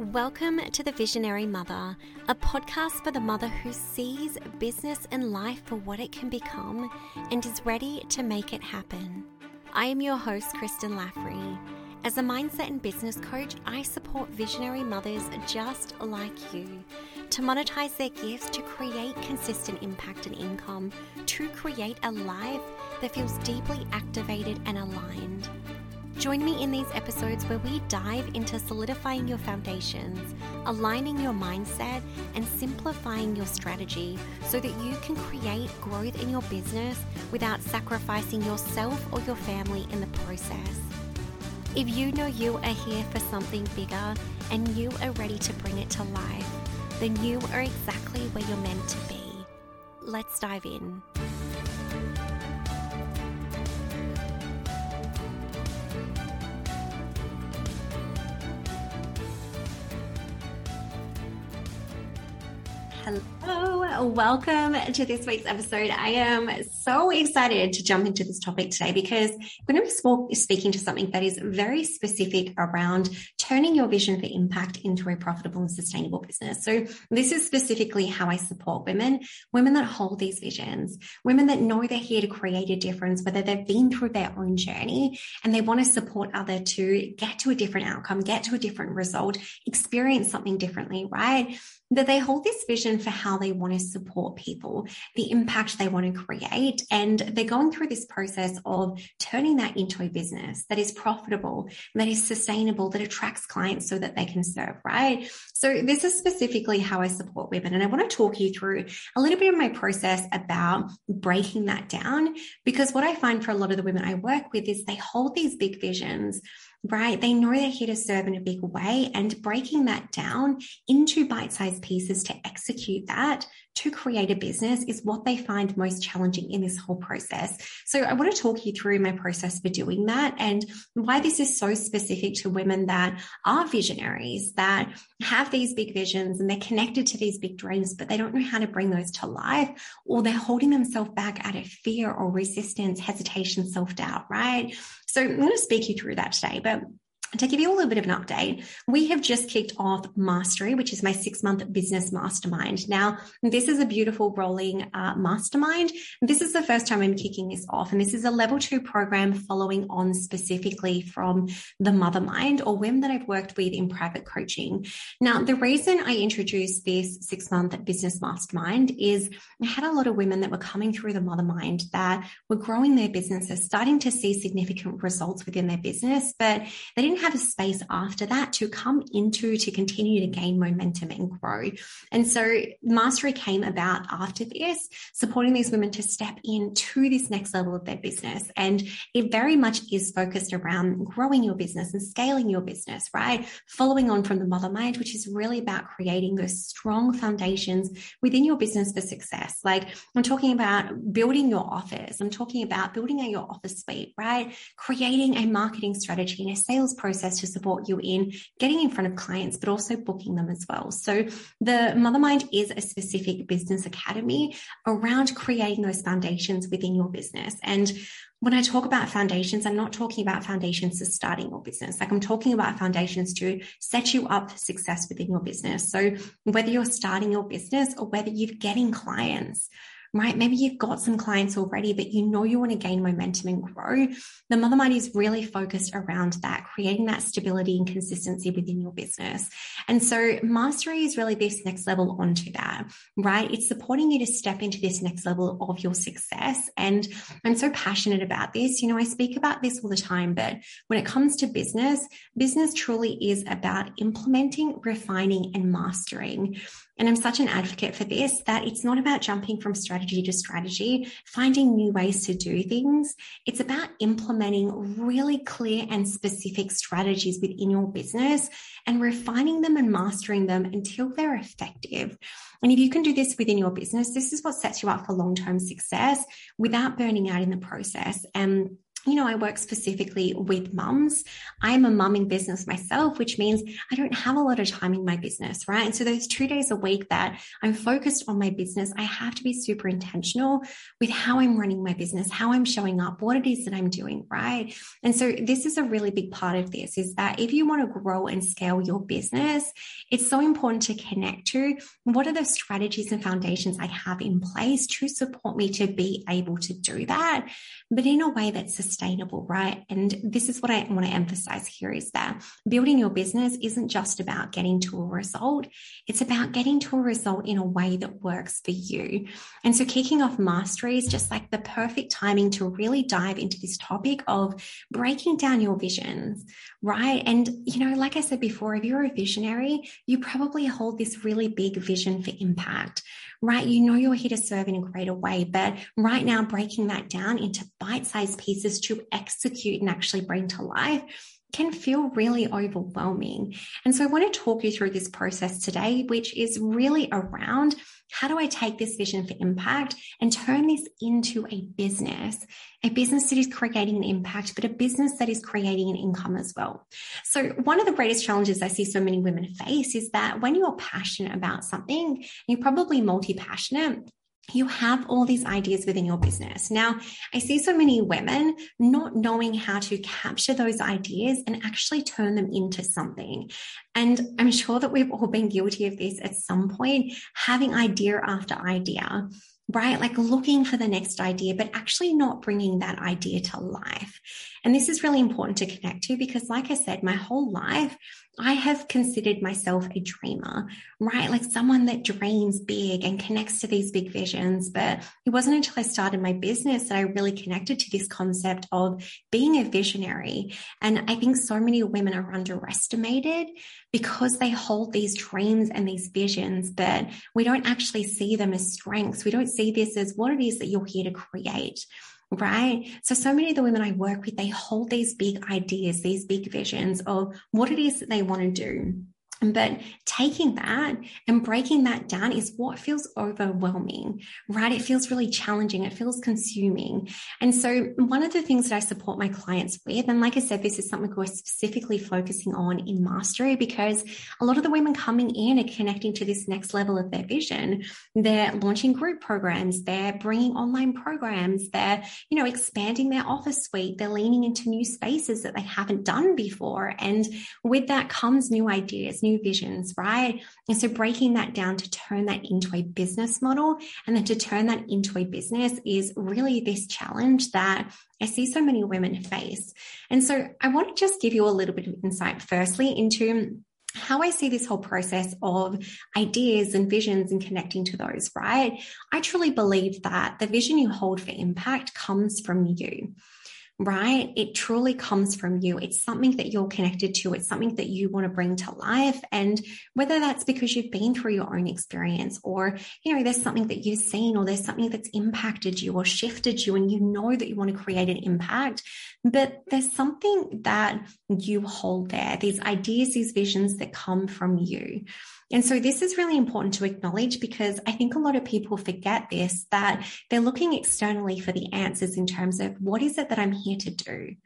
Welcome to The Visionary Mother, a podcast for the mother who sees business and life for what it can become and is ready to make it happen. I am your host, Kristen Laffrey. As a mindset and business coach, I support visionary mothers just like you to monetize their gifts, to create consistent impact and income, to create a life that feels deeply activated and aligned. Join me in these episodes where we dive into solidifying your foundations, aligning your mindset, and simplifying your strategy so that you can create growth in your business without sacrificing yourself or your family in the process. If you know you are here for something bigger and you are ready to bring it to life, then you are exactly where you're meant to be. Let's dive in. Hello, welcome to this week's episode. I am so excited to jump into this topic today because I'm going to be speaking to something that is very specific around turning your vision for impact into a profitable and sustainable business. So, this is specifically how I support women, women that hold these visions, women that know they're here to create a difference, whether they've been through their own journey and they want to support other to get to a different outcome, get to a different result, experience something differently, right? That they hold this vision for how they want to support people, the impact they want to create. And they're going through this process of turning that into a business that is profitable, that is sustainable, that attracts clients so that they can serve, right? So this is specifically how I support women. And I want to talk you through a little bit of my process about breaking that down because what I find for a lot of the women I work with is they hold these big visions right? They know they're here to serve in a big way and breaking that down into bite sized pieces to execute that to create a business is what they find most challenging in this whole process. So I want to talk you through my process for doing that and why this is so specific to women that are visionaries, that have these big visions and they're connected to these big dreams, but they don't know how to bring those to life or they're holding themselves back out of fear or resistance, hesitation, self doubt, right? So I'm going to speak you through that today, but to give you a little bit of an update, we have just kicked off Mastery, which is my six month business mastermind. Now, this is a beautiful rolling uh, mastermind. This is the first time I'm kicking this off, and this is a level two program following on specifically from the Mother Mind or women that I've worked with in private coaching. Now, the reason I introduced this six month business mastermind is I had a lot of women that were coming through the Mother Mind that were growing their businesses, starting to see significant results within their business, but they didn't have a space after that to come into to continue to gain momentum and grow. And so mastery came about after this, supporting these women to step into this next level of their business. And it very much is focused around growing your business and scaling your business, right? Following on from the mother mind, which is really about creating those strong foundations within your business for success. Like I'm talking about building your office. I'm talking about building out your office suite, right? Creating a marketing strategy and a sales process to support you in getting in front of clients, but also booking them as well. So the Mother Mind is a specific business academy around creating those foundations within your business. And when I talk about foundations, I'm not talking about foundations to starting your business. Like I'm talking about foundations to set you up for success within your business. So whether you're starting your business or whether you're getting clients, right? Maybe you've got some clients already, but you know you want to gain momentum and grow. The Mother Mind is really focused around that, creating that stability and consistency within your business. And so mastery is really this next level onto that, right? It's supporting you to step into this next level of your success. And I'm so passionate about this. You know, I speak about this all the time, but when it comes to business, business truly is about implementing, refining, and mastering. And I'm such an advocate for this that it's not about jumping from strategy to strategy, finding new ways to do things. It's about implementing really clear and specific strategies within your business and refining them and mastering them until they're effective. And if you can do this within your business, this is what sets you up for long term success without burning out in the process. And you know, I work specifically with mums. I'm a mum in business myself, which means I don't have a lot of time in my business, right? And so those two days a week that I'm focused on my business, I have to be super intentional with how I'm running my business, how I'm showing up, what it is that I'm doing, right? And so this is a really big part of this is that if you want to grow and scale your business, it's so important to connect to what are the strategies and foundations I have in place to support me to be able to do that, but in a way that's sustainable, right? And this is what I want to emphasize here is that building your business isn't just about getting to a result. It's about getting to a result in a way that works for you. And so kicking off mastery is just like the perfect timing to really dive into this topic of breaking down your visions, right? And, you know, like I said before, if you're a visionary, you probably hold this really big vision for impact, right? You know, you're here to serve in a greater way, but right now breaking that down into bite sized pieces to execute and actually bring to life can feel really overwhelming. And so I want to talk you through this process today, which is really around how do I take this vision for impact and turn this into a business, a business that is creating an impact, but a business that is creating an income as well. So one of the greatest challenges I see so many women face is that when you're passionate about something, you're probably multi-passionate, you have all these ideas within your business. Now, I see so many women not knowing how to capture those ideas and actually turn them into something. And I'm sure that we've all been guilty of this at some point, having idea after idea right? Like looking for the next idea, but actually not bringing that idea to life. And this is really important to connect to because, like I said, my whole life, I have considered myself a dreamer, right? Like someone that dreams big and connects to these big visions. But it wasn't until I started my business that I really connected to this concept of being a visionary. And I think so many women are underestimated because they hold these dreams and these visions, but we don't actually see them as strengths. We don't see this as what it is that you're here to create right? So, so many of the women I work with, they hold these big ideas, these big visions of what it is that they want to do. But taking that and breaking that down is what feels overwhelming, right? It feels really challenging. It feels consuming. And so one of the things that I support my clients with, and like I said, this is something we're specifically focusing on in mastery because a lot of the women coming in are connecting to this next level of their vision. They're launching group programs. They're bringing online programs. They're, you know, expanding their office suite. They're leaning into new spaces that they haven't done before. And with that comes new ideas, new visions, right? And so breaking that down to turn that into a business model and then to turn that into a business is really this challenge that I see so many women face. And so I want to just give you a little bit of insight, firstly, into how I see this whole process of ideas and visions and connecting to those, right? I truly believe that the vision you hold for impact comes from you right? It truly comes from you. It's something that you're connected to. It's something that you want to bring to life. And whether that's because you've been through your own experience or, you know, there's something that you've seen or there's something that's impacted you or shifted you and you know that you want to create an impact, but there's something that you hold there, these ideas, these visions that come from you. And so this is really important to acknowledge because I think a lot of people forget this that they're looking externally for the answers in terms of what is it that I'm here to do?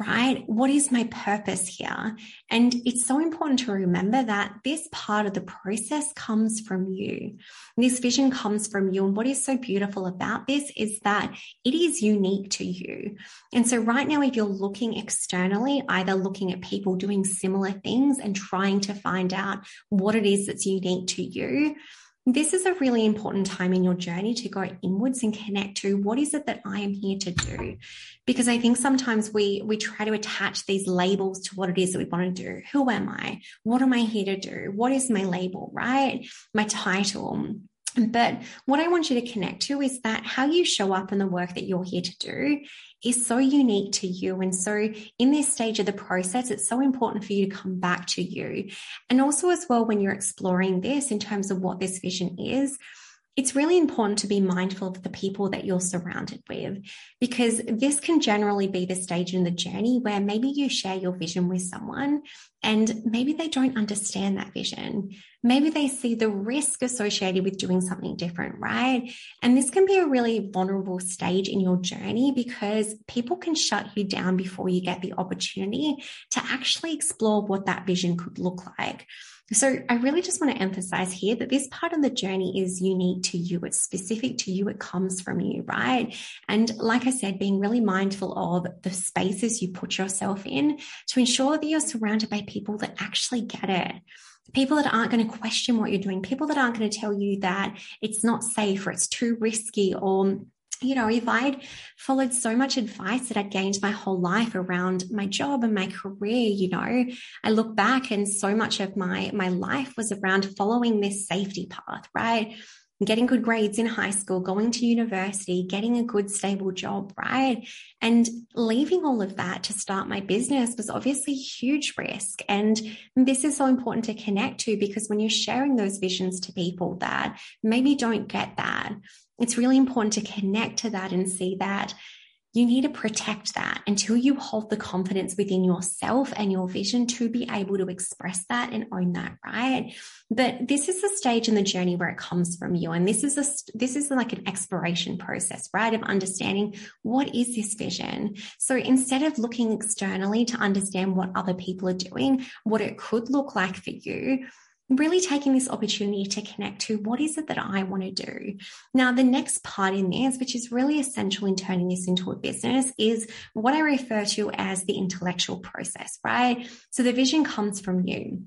right? What is my purpose here? And it's so important to remember that this part of the process comes from you. This vision comes from you. And what is so beautiful about this is that it is unique to you. And so, right now, if you're looking externally, either looking at people doing similar things and trying to find out what it is that's unique to you, this is a really important time in your journey to go inwards and connect to what is it that I am here to do? Because I think sometimes we we try to attach these labels to what it is that we want to do. Who am I? What am I here to do? What is my label, right? My title. But what I want you to connect to is that how you show up in the work that you're here to do is so unique to you. And so, in this stage of the process, it's so important for you to come back to you. And also, as well, when you're exploring this in terms of what this vision is, it's really important to be mindful of the people that you're surrounded with because this can generally be the stage in the journey where maybe you share your vision with someone and maybe they don't understand that vision. Maybe they see the risk associated with doing something different, right? And this can be a really vulnerable stage in your journey because people can shut you down before you get the opportunity to actually explore what that vision could look like. So I really just want to emphasize here that this part of the journey is unique to you. It's specific to you. It comes from you, right? And like I said, being really mindful of the spaces you put yourself in to ensure that you're surrounded by people that actually get it people that aren't going to question what you're doing, people that aren't going to tell you that it's not safe or it's too risky or you know, if I'd followed so much advice that I'd gained my whole life around my job and my career, you know, I look back and so much of my my life was around following this safety path, right? Getting good grades in high school, going to university, getting a good stable job, right? And leaving all of that to start my business was obviously huge risk. And this is so important to connect to because when you're sharing those visions to people that maybe don't get that, it's really important to connect to that and see that you need to protect that until you hold the confidence within yourself and your vision to be able to express that and own that right? But this is the stage in the journey where it comes from you and this is a this is like an exploration process right of understanding what is this vision. So instead of looking externally to understand what other people are doing what it could look like for you really taking this opportunity to connect to what is it that I want to do. Now, the next part in this, which is really essential in turning this into a business, is what I refer to as the intellectual process, right? So the vision comes from you.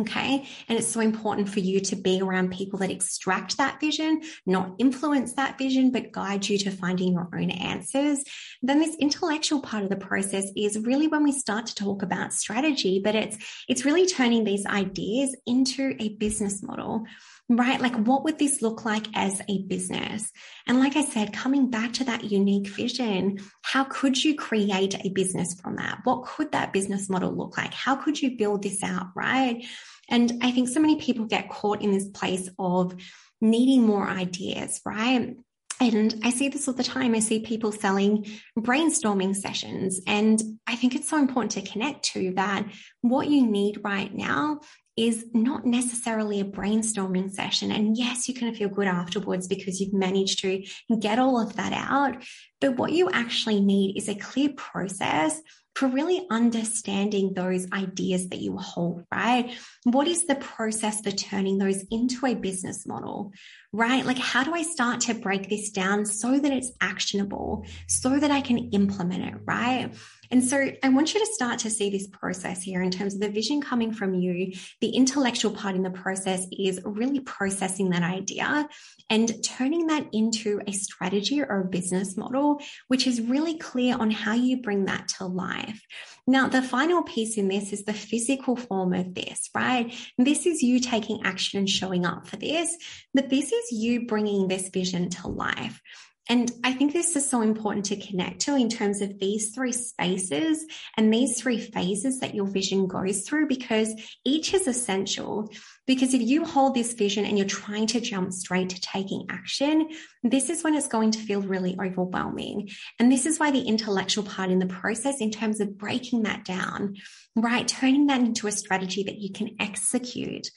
Okay. And it's so important for you to be around people that extract that vision, not influence that vision, but guide you to finding your own answers. Then this intellectual part of the process is really when we start to talk about strategy, but it's, it's really turning these ideas into a business model right? Like, what would this look like as a business? And like I said, coming back to that unique vision, how could you create a business from that? What could that business model look like? How could you build this out, right? And I think so many people get caught in this place of needing more ideas, right? And I see this all the time. I see people selling brainstorming sessions. And I think it's so important to connect to that what you need right now is not necessarily a brainstorming session. And yes, you can feel good afterwards because you've managed to get all of that out. But what you actually need is a clear process for really understanding those ideas that you hold, right? What is the process for turning those into a business model, right? Like, how do I start to break this down so that it's actionable, so that I can implement it, right? And so I want you to start to see this process here in terms of the vision coming from you. The intellectual part in the process is really processing that idea and turning that into a strategy or a business model, which is really clear on how you bring that to life. Now, the final piece in this is the physical form of this, right? This is you taking action and showing up for this, but this is you bringing this vision to life. And I think this is so important to connect to in terms of these three spaces and these three phases that your vision goes through because each is essential. Because if you hold this vision and you're trying to jump straight to taking action, this is when it's going to feel really overwhelming. And this is why the intellectual part in the process, in terms of breaking that down, right, turning that into a strategy that you can execute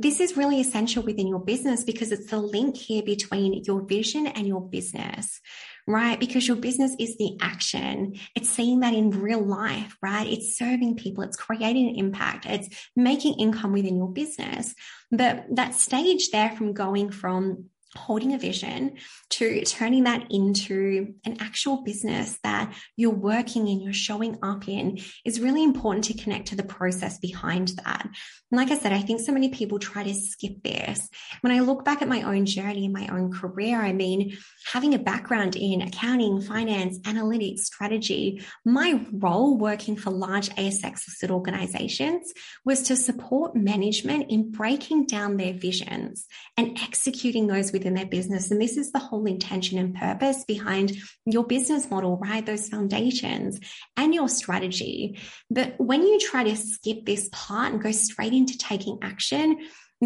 this is really essential within your business because it's the link here between your vision and your business, right? Because your business is the action. It's seeing that in real life, right? It's serving people. It's creating an impact. It's making income within your business. But that stage there from going from holding a vision to turning that into an actual business that you're working in, you're showing up in is really important to connect to the process behind that. And like I said, I think so many people try to skip this. When I look back at my own journey and my own career, I mean, having a background in accounting, finance, analytics, strategy, my role working for large ASX listed organizations was to support management in breaking down their visions and executing those with within their business. And this is the whole intention and purpose behind your business model, right? Those foundations and your strategy. But when you try to skip this part and go straight into taking action,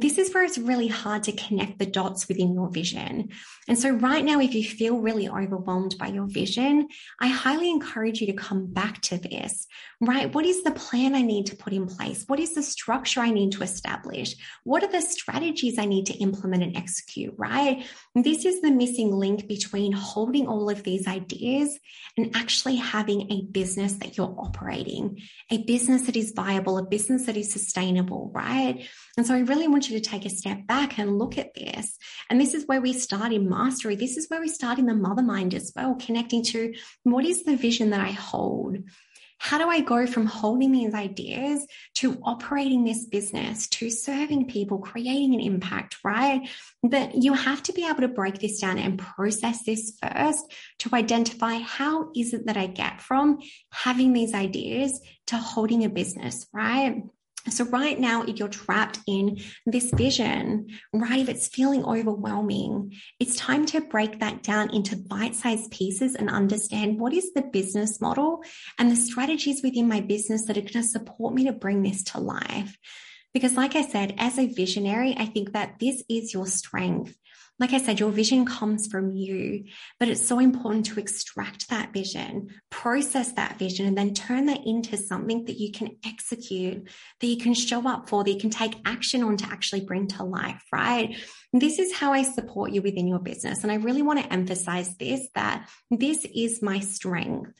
this is where it's really hard to connect the dots within your vision. And so, right now, if you feel really overwhelmed by your vision, I highly encourage you to come back to this, right? What is the plan I need to put in place? What is the structure I need to establish? What are the strategies I need to implement and execute, right? This is the missing link between holding all of these ideas and actually having a business that you're operating, a business that is viable, a business that is sustainable, right? And so, I really want you to take a step back and look at this. And this is where we start in mastery. This is where we start in the mother mind as well, connecting to what is the vision that I hold? How do I go from holding these ideas to operating this business, to serving people, creating an impact, right? But you have to be able to break this down and process this first to identify how is it that I get from having these ideas to holding a business, right? So, right now, if you're trapped in this vision, right, if it's feeling overwhelming, it's time to break that down into bite sized pieces and understand what is the business model and the strategies within my business that are going to support me to bring this to life. Because, like I said, as a visionary, I think that this is your strength like I said, your vision comes from you, but it's so important to extract that vision, process that vision, and then turn that into something that you can execute, that you can show up for, that you can take action on to actually bring to life, right? This is how I support you within your business. And I really want to emphasize this that this is my strength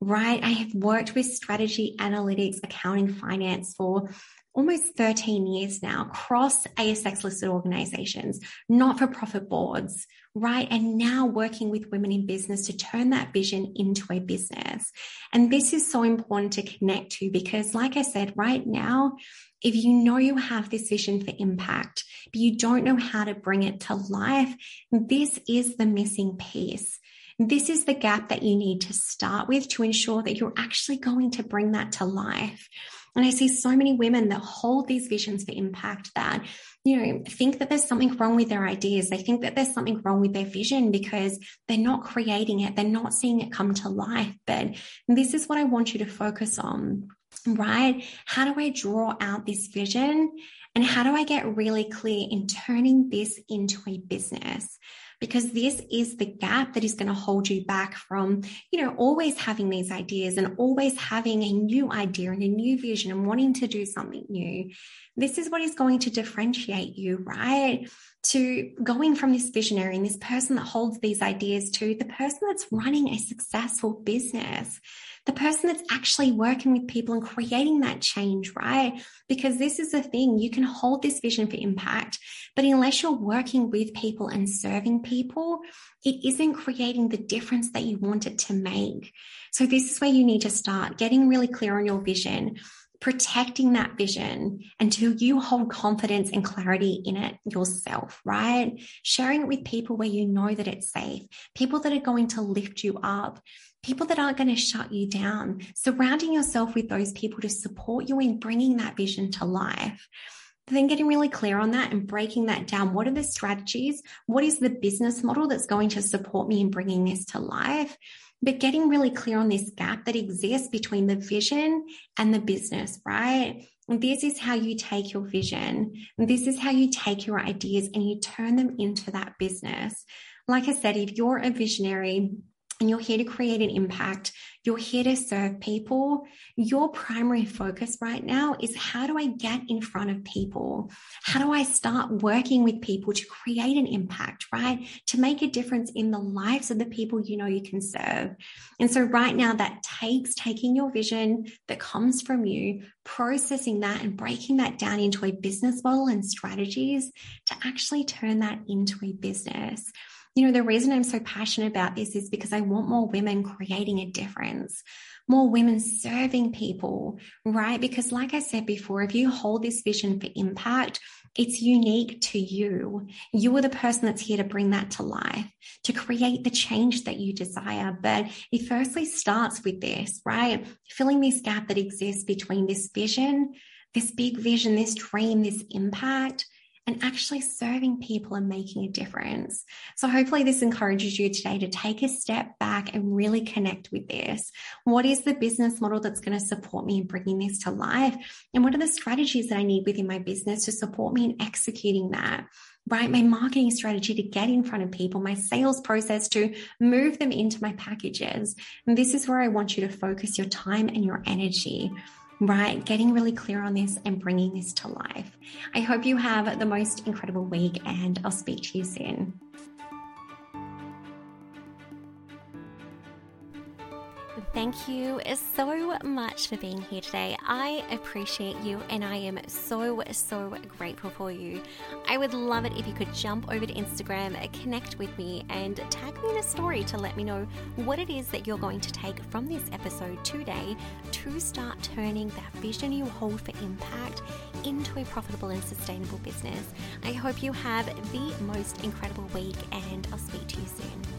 right? I have worked with strategy, analytics, accounting, finance for almost 13 years now, cross ASX listed organizations, not for profit boards, right? And now working with women in business to turn that vision into a business. And this is so important to connect to because, like I said, right now, if you know you have this vision for impact, but you don't know how to bring it to life, this is the missing piece. This is the gap that you need to start with to ensure that you're actually going to bring that to life. And I see so many women that hold these visions for impact that, you know, think that there's something wrong with their ideas. They think that there's something wrong with their vision because they're not creating it. They're not seeing it come to life. But this is what I want you to focus on, right? How do I draw out this vision? And how do I get really clear in turning this into a business? Because this is the gap that is going to hold you back from, you know, always having these ideas and always having a new idea and a new vision and wanting to do something new. This is what is going to differentiate you, right? To going from this visionary and this person that holds these ideas to the person that's running a successful business the person that's actually working with people and creating that change, right? Because this is the thing, you can hold this vision for impact, but unless you're working with people and serving people, it isn't creating the difference that you want it to make. So this is where you need to start getting really clear on your vision protecting that vision until you hold confidence and clarity in it yourself, right? Sharing it with people where you know that it's safe, people that are going to lift you up, people that aren't going to shut you down, surrounding yourself with those people to support you in bringing that vision to life. Then getting really clear on that and breaking that down. What are the strategies? What is the business model that's going to support me in bringing this to life? But getting really clear on this gap that exists between the vision and the business, right? And this is how you take your vision. And this is how you take your ideas and you turn them into that business. Like I said, if you're a visionary, and you're here to create an impact, you're here to serve people, your primary focus right now is how do I get in front of people? How do I start working with people to create an impact, right? To make a difference in the lives of the people you know you can serve. And so, right now, that takes taking your vision that comes from you, processing that and breaking that down into a business model and strategies to actually turn that into a business you know, the reason I'm so passionate about this is because I want more women creating a difference, more women serving people, right? Because, like I said before, if you hold this vision for impact, it's unique to you. You are the person that's here to bring that to life, to create the change that you desire. But it firstly starts with this, right? Filling this gap that exists between this vision, this big vision, this dream, this impact, and actually serving people and making a difference. So hopefully this encourages you today to take a step back and really connect with this. What is the business model that's going to support me in bringing this to life? And what are the strategies that I need within my business to support me in executing that? right? My marketing strategy to get in front of people, my sales process to move them into my packages. And this is where I want you to focus your time and your energy right? Getting really clear on this and bringing this to life. I hope you have the most incredible week and I'll speak to you soon. Thank you so much for being here today. I appreciate you and I am so, so grateful for you. I would love it if you could jump over to Instagram, connect with me, and tag me in a story to let me know what it is that you're going to take from this episode today to start turning that vision you hold for impact into a profitable and sustainable business. I hope you have the most incredible week, and I'll speak to you soon.